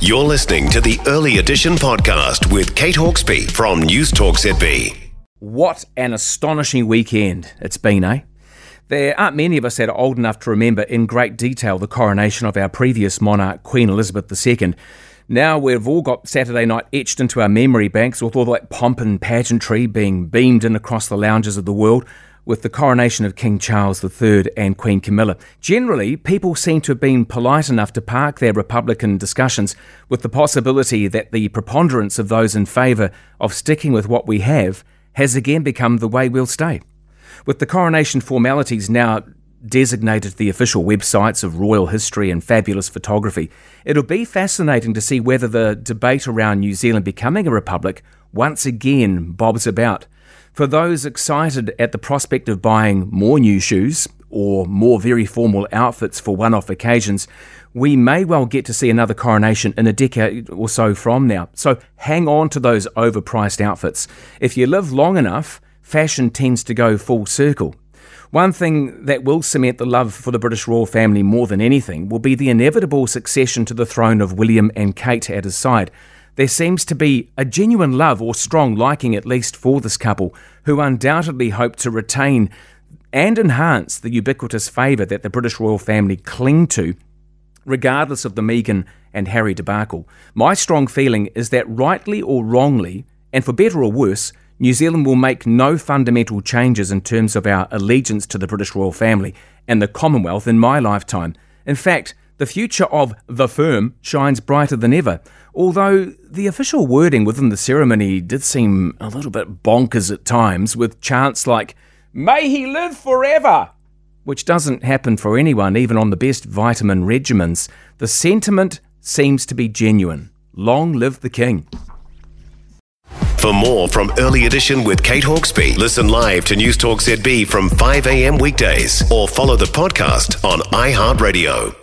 You're listening to the Early Edition podcast with Kate Hawkesby from News Talk ZB. What an astonishing weekend it's been, eh? There aren't many of us that are old enough to remember in great detail the coronation of our previous monarch, Queen Elizabeth II. Now we've all got Saturday night etched into our memory banks with all that pomp and pageantry being beamed in across the lounges of the world with the coronation of King Charles III and Queen Camilla. Generally, people seem to have been polite enough to park their Republican discussions with the possibility that the preponderance of those in favour of sticking with what we have has again become the way we'll stay. With the coronation formalities now designated the official websites of royal history and fabulous photography, it'll be fascinating to see whether the debate around New Zealand becoming a republic once again bobs about. For those excited at the prospect of buying more new shoes or more very formal outfits for one off occasions, we may well get to see another coronation in a decade or so from now. So hang on to those overpriced outfits. If you live long enough, fashion tends to go full circle. One thing that will cement the love for the British royal family more than anything will be the inevitable succession to the throne of William and Kate at his side. There seems to be a genuine love or strong liking, at least, for this couple, who undoubtedly hope to retain and enhance the ubiquitous favour that the British royal family cling to, regardless of the Meghan and Harry debacle. My strong feeling is that, rightly or wrongly, and for better or worse, New Zealand will make no fundamental changes in terms of our allegiance to the British royal family and the Commonwealth in my lifetime. In fact, the future of the firm shines brighter than ever, although the official wording within the ceremony did seem a little bit bonkers at times, with chants like, May he live forever! Which doesn't happen for anyone, even on the best vitamin regimens. The sentiment seems to be genuine. Long live the King. For more from Early Edition with Kate Hawkesby, listen live to News Talk ZB from 5 a.m. weekdays or follow the podcast on iHeartRadio.